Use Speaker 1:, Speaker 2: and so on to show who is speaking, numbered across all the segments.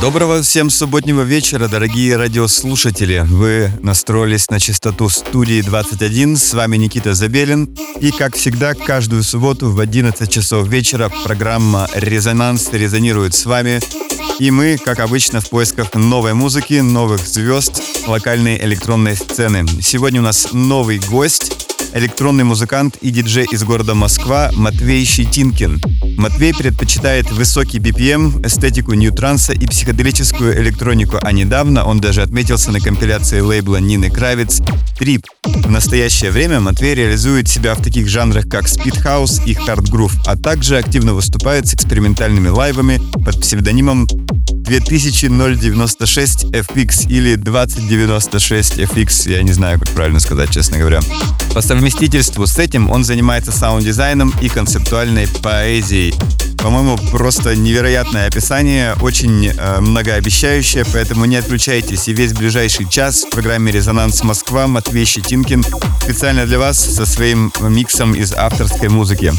Speaker 1: Доброго всем субботнего вечера, дорогие радиослушатели. Вы настроились на частоту студии 21. С вами Никита Забелин. И, как всегда, каждую субботу в 11 часов вечера программа «Резонанс» резонирует с вами и мы, как обычно, в поисках новой музыки, новых звезд, локальной электронной сцены. Сегодня у нас новый гость, электронный музыкант и диджей из города Москва Матвей Щетинкин. Матвей предпочитает высокий BPM, эстетику нью-транса и психоделическую электронику, а недавно он даже отметился на компиляции лейбла Нины Кравец «Трип». В настоящее время Матвей реализует себя в таких жанрах, как спидхаус и хард-грув, а также активно выступает с экспериментальными лайвами под псевдонимом 20096 FX или 2096 FX, я не знаю, как правильно сказать, честно говоря. По совместительству с этим он занимается саунд-дизайном и концептуальной поэзией. По-моему, просто невероятное описание, очень э, многообещающее, поэтому не отключайтесь. И весь ближайший час в программе «Резонанс Москва» Матвей Щетинкин специально для вас со своим миксом из авторской музыки.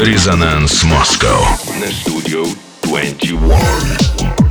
Speaker 2: Резонанс Москва
Speaker 3: на студию 21.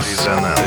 Speaker 3: Резонанс.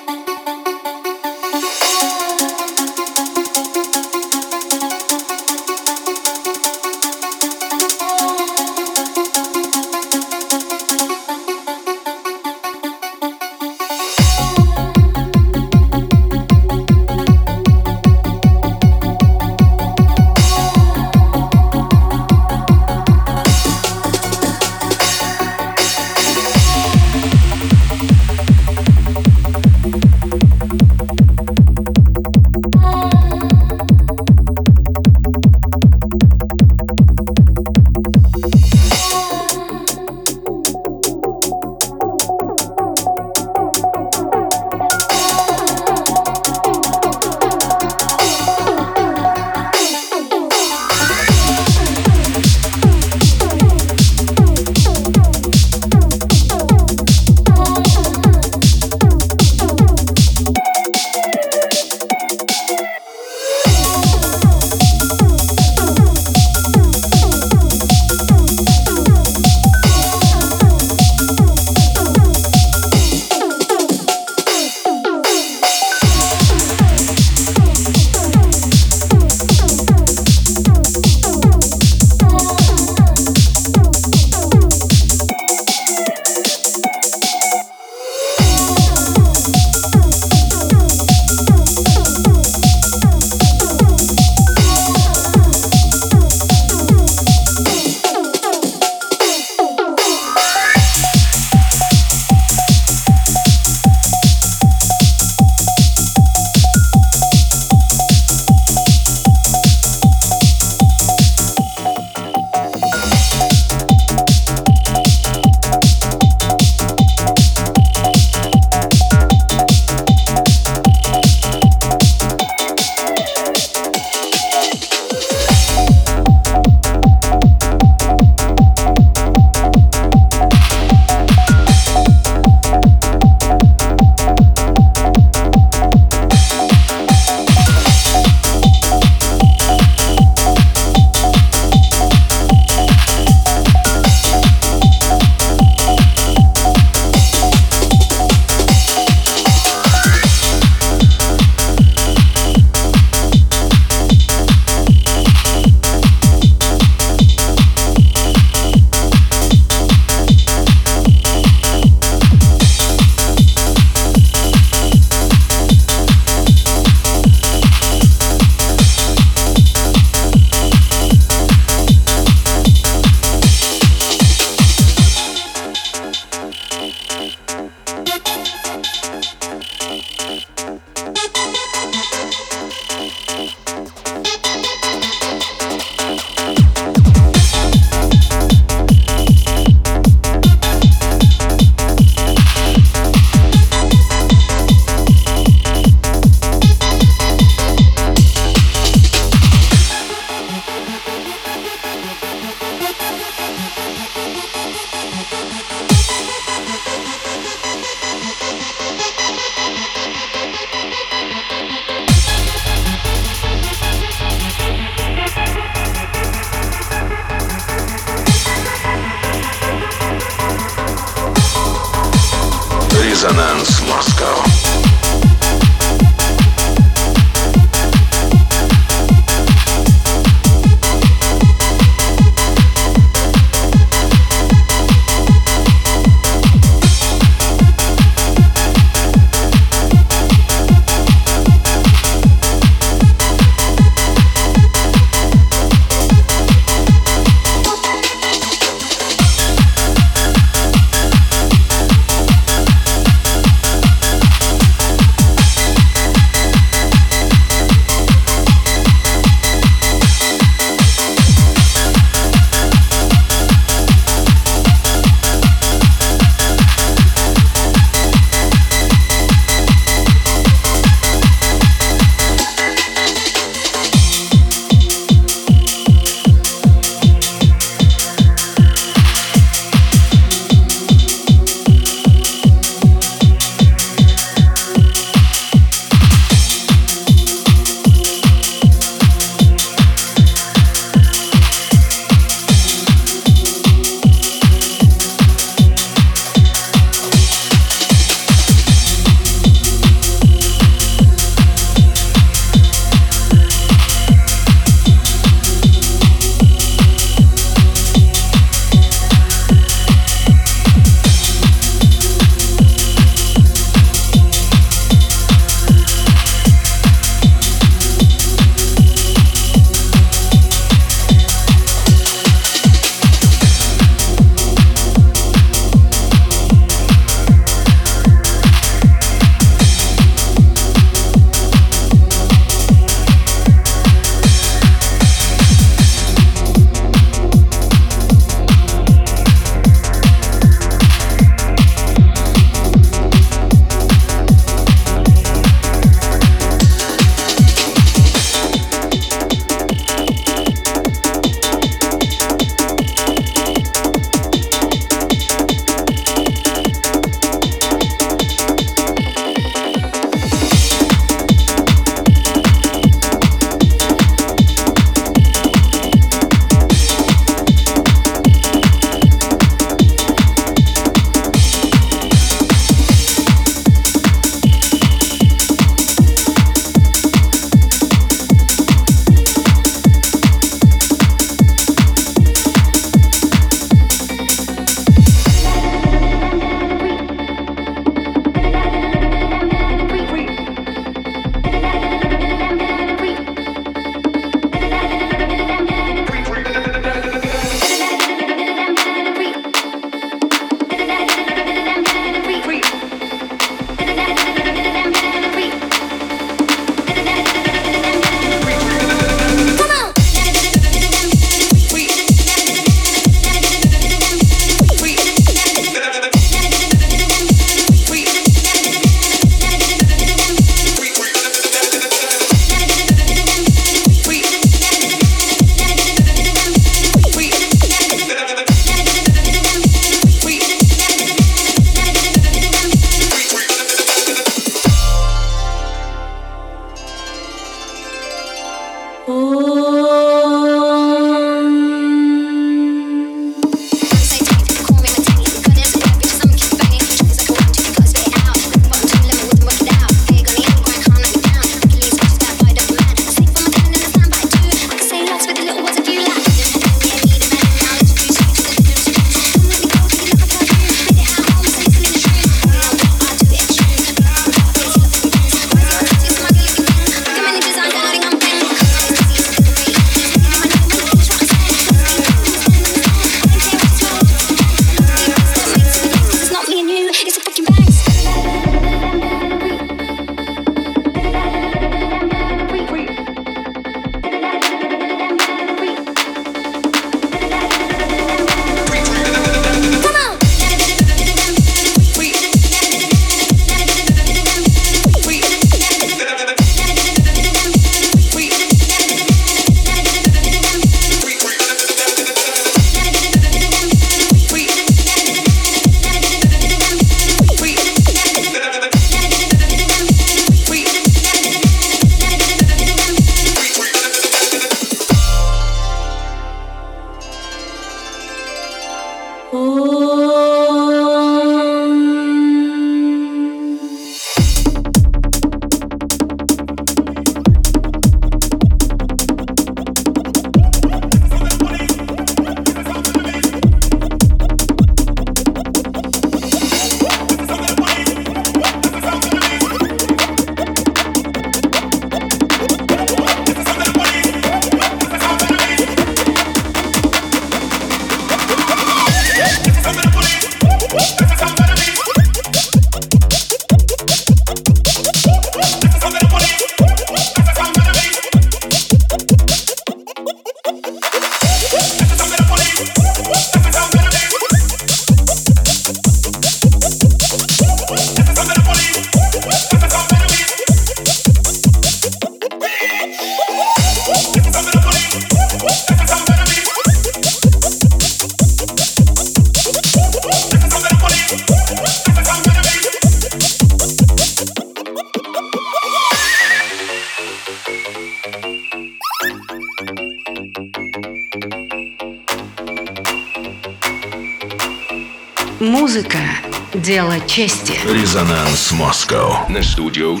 Speaker 3: Резонанс
Speaker 2: Москва на студию